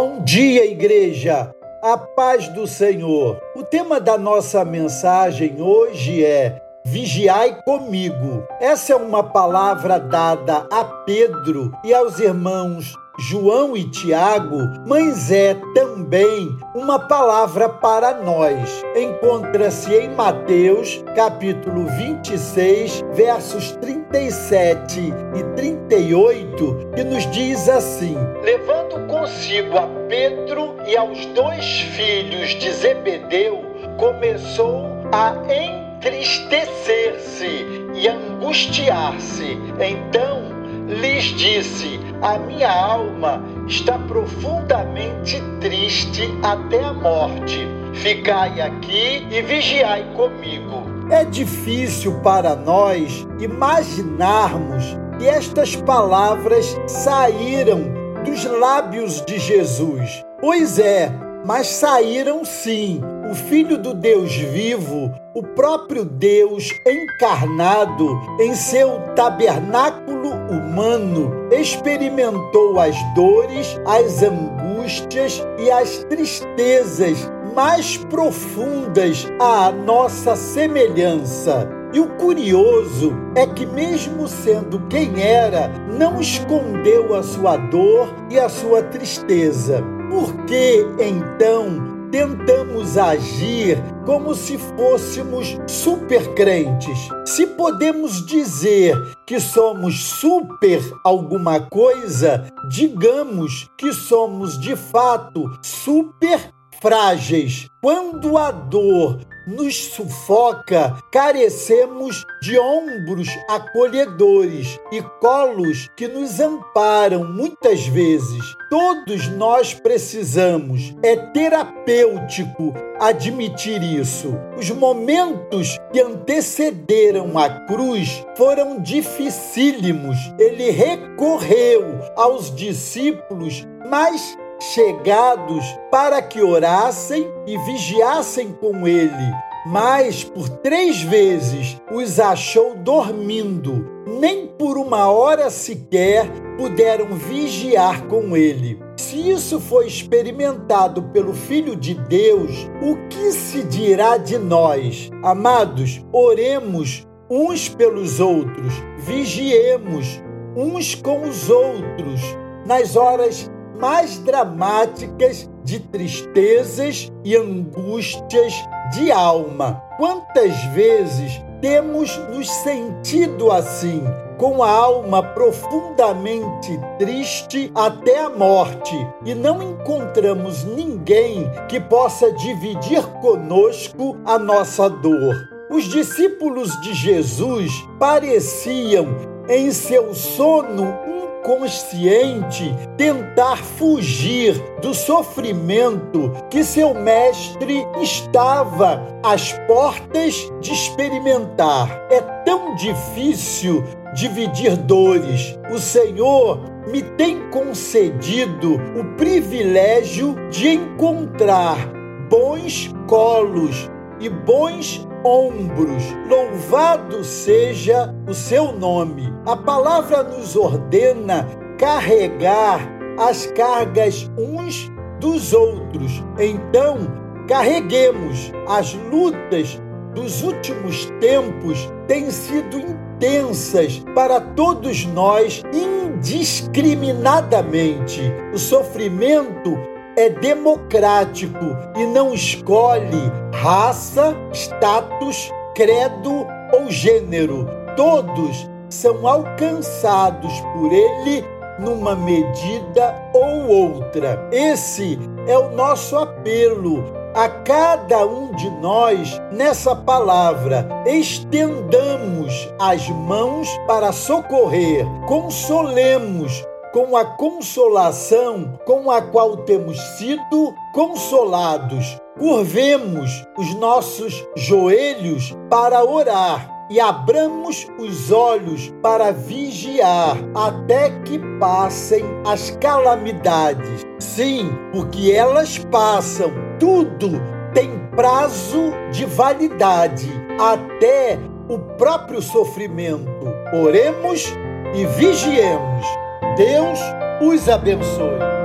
Bom dia, igreja! A paz do Senhor. O tema da nossa mensagem hoje é Vigiai comigo. Essa é uma palavra dada a Pedro e aos irmãos João e Tiago, mas é também uma palavra para nós. Encontra-se em Mateus, capítulo 26, versos 37 e 38, que nos diz assim: Levando consigo a Pedro e aos dois filhos de Zebedeu, começou a entristecer-se e angustiar-se. Então lhes disse: A minha alma está profundamente triste até a morte. Ficai aqui e vigiai comigo. É difícil para nós imaginarmos que estas palavras saíram dos lábios de Jesus. Pois é, mas saíram sim. O Filho do Deus vivo, o próprio Deus encarnado em seu tabernáculo humano, experimentou as dores, as angústias e as tristezas mais profundas à nossa semelhança. E o curioso é que, mesmo sendo quem era, não escondeu a sua dor e a sua tristeza. Por que então tentamos agir como se fôssemos super crentes. Se podemos dizer que somos super alguma coisa, digamos que somos de fato super frágeis. Quando a dor nos sufoca, carecemos de ombros acolhedores e colos que nos amparam muitas vezes. Todos nós precisamos. É terapêutico admitir isso. Os momentos que antecederam a cruz foram dificílimos. Ele recorreu aos discípulos mais chegados para que orassem e vigiassem com ele. Mas por três vezes os achou dormindo, nem por uma hora sequer puderam vigiar com ele. Se isso foi experimentado pelo Filho de Deus, o que se dirá de nós? Amados, oremos uns pelos outros, vigiemos uns com os outros nas horas mais dramáticas de tristezas e angústias de alma. Quantas vezes temos nos sentido assim, com a alma profundamente triste até a morte, e não encontramos ninguém que possa dividir conosco a nossa dor. Os discípulos de Jesus pareciam, em seu sono consciente tentar fugir do sofrimento que seu mestre estava às portas de experimentar. É tão difícil dividir dores. O Senhor me tem concedido o privilégio de encontrar bons colos e bons ombros. Louvado seja o seu nome. A palavra nos ordena carregar as cargas uns dos outros. Então, carreguemos as lutas dos últimos tempos têm sido intensas para todos nós indiscriminadamente. O sofrimento é democrático e não escolhe raça, status, credo ou gênero. Todos são alcançados por ele numa medida ou outra. Esse é o nosso apelo a cada um de nós nessa palavra. Estendamos as mãos para socorrer, consolemos com a consolação com a qual temos sido consolados. Curvemos os nossos joelhos para orar e abramos os olhos para vigiar até que passem as calamidades. Sim, porque elas passam, tudo tem prazo de validade, até o próprio sofrimento. Oremos e vigiemos. Deus os abençoe.